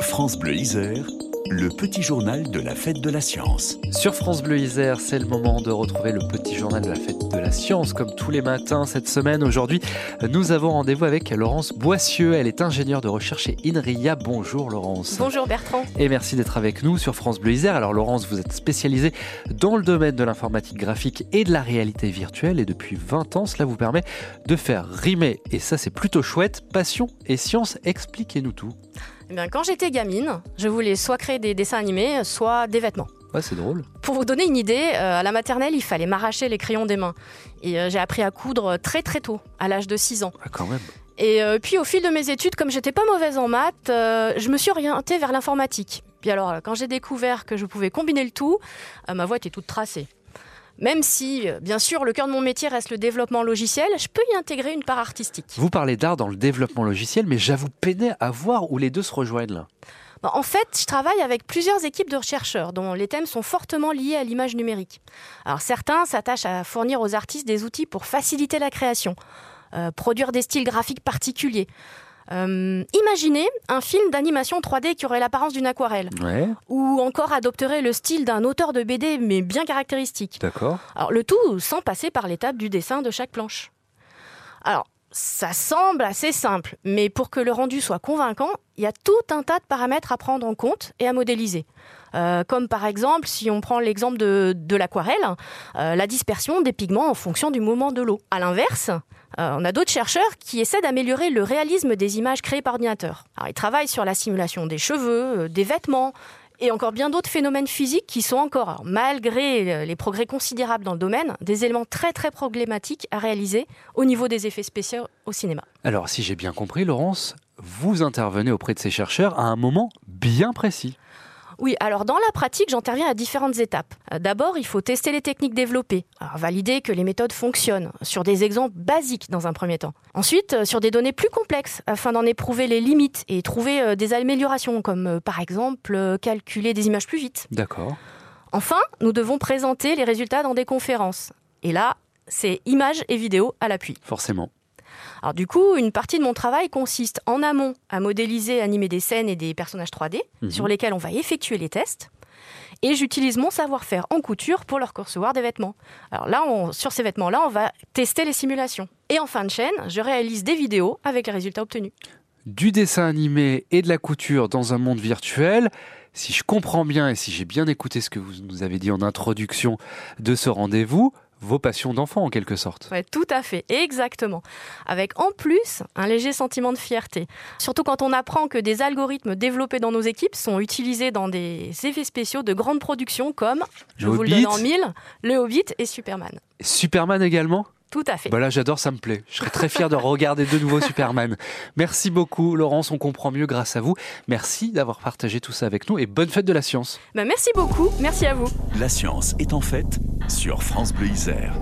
France Bleu Isère, le petit journal de la fête de la science. Sur France Bleu Isère, c'est le moment de retrouver le petit journal de la fête de la science, comme tous les matins cette semaine. Aujourd'hui, nous avons rendez-vous avec Laurence Boissieu. Elle est ingénieure de recherche chez INRIA. Bonjour Laurence. Bonjour Bertrand. Et merci d'être avec nous sur France Bleu Isère. Alors Laurence, vous êtes spécialisée dans le domaine de l'informatique graphique et de la réalité virtuelle. Et depuis 20 ans, cela vous permet de faire rimer, et ça c'est plutôt chouette, passion et science. Expliquez-nous tout. Eh bien, quand j'étais gamine, je voulais soit créer des dessins animés, soit des vêtements. Ouais, c'est drôle. Pour vous donner une idée, euh, à la maternelle, il fallait m'arracher les crayons des mains. Et euh, j'ai appris à coudre très très tôt, à l'âge de 6 ans. Ah, quand même. Et euh, puis au fil de mes études, comme j'étais pas mauvaise en maths, je me suis orientée vers l'informatique. Puis alors, quand j'ai découvert que je pouvais combiner le tout, ma voie était toute tracée. Même si, euh, bien sûr, le cœur de mon métier reste le développement logiciel, je peux y intégrer une part artistique. Vous parlez d'art dans le développement logiciel, mais j'avoue peiner à voir où les deux se rejoignent là. En fait, je travaille avec plusieurs équipes de chercheurs dont les thèmes sont fortement liés à l'image numérique. Alors certains s'attachent à fournir aux artistes des outils pour faciliter la création, euh, produire des styles graphiques particuliers. Euh, imaginez un film d'animation 3D qui aurait l'apparence d'une aquarelle. Ou encore adopterait le style d'un auteur de BD, mais bien caractéristique. D'accord. Alors, le tout sans passer par l'étape du dessin de chaque planche. Alors, ça semble assez simple, mais pour que le rendu soit convaincant, il y a tout un tas de paramètres à prendre en compte et à modéliser. Euh, comme par exemple, si on prend l'exemple de, l'aquarelle, euh, la dispersion des pigments en fonction du mouvement de l'eau. À l'inverse, euh, on a d'autres chercheurs qui essaient d'améliorer le réalisme des images créées par ordinateur. ils travaillent sur la simulation des cheveux, des vêtements et encore bien d'autres phénomènes physiques qui sont encore, malgré les progrès considérables dans le domaine, des éléments très très problématiques à réaliser au niveau des effets spéciaux au cinéma. Alors si j'ai bien compris, Laurence, vous intervenez auprès de ces chercheurs à un moment bien précis. Oui, alors dans la pratique, j'interviens à différentes étapes. Euh, d'abord, il faut tester les techniques développées, valider que les méthodes fonctionnent, sur des exemples basiques dans un premier temps. Ensuite, euh, sur des données plus complexes, afin d'en éprouver les limites et trouver euh, des améliorations, comme par exemple calculer des images plus vite. D'accord. Enfin, nous devons présenter les résultats dans des conférences. Et là, c'est images et vidéos à l'appui. Forcément. Alors du coup, une partie de mon travail consiste en amont à modéliser, animer des scènes et des personnages 3D mhm. sur lesquels on va effectuer les tests. Et j'utilise mon savoir-faire en couture pour leur concevoir des vêtements. Alors là, sur ces vêtements-là, on va tester les simulations. Et en fin de chaîne, je réalise des vidéos avec les résultats obtenus. Du dessin animé et de la couture dans un monde virtuel. Si je comprends bien et si j'ai bien écouté ce que vous nous avez dit en introduction de ce rendez-vous, vos passions d'enfant en quelque sorte. Ouais, tout à fait, exactement. Avec en plus un léger sentiment de fierté. Surtout quand on apprend que des algorithmes développés dans nos équipes sont utilisés dans des effets spéciaux de grande production comme, je vous le donne en mille, le Hobbit et Superman. Superman également? Tout à fait. Bah là, j'adore, ça me plaît. Je serais très fier de regarder de nouveau Superman. Merci beaucoup, Laurence. On comprend mieux grâce à vous. Merci d'avoir partagé tout ça avec nous et bonne fête de la science. Bah merci beaucoup. Merci à vous. La science est en fête sur France Bleu Isère.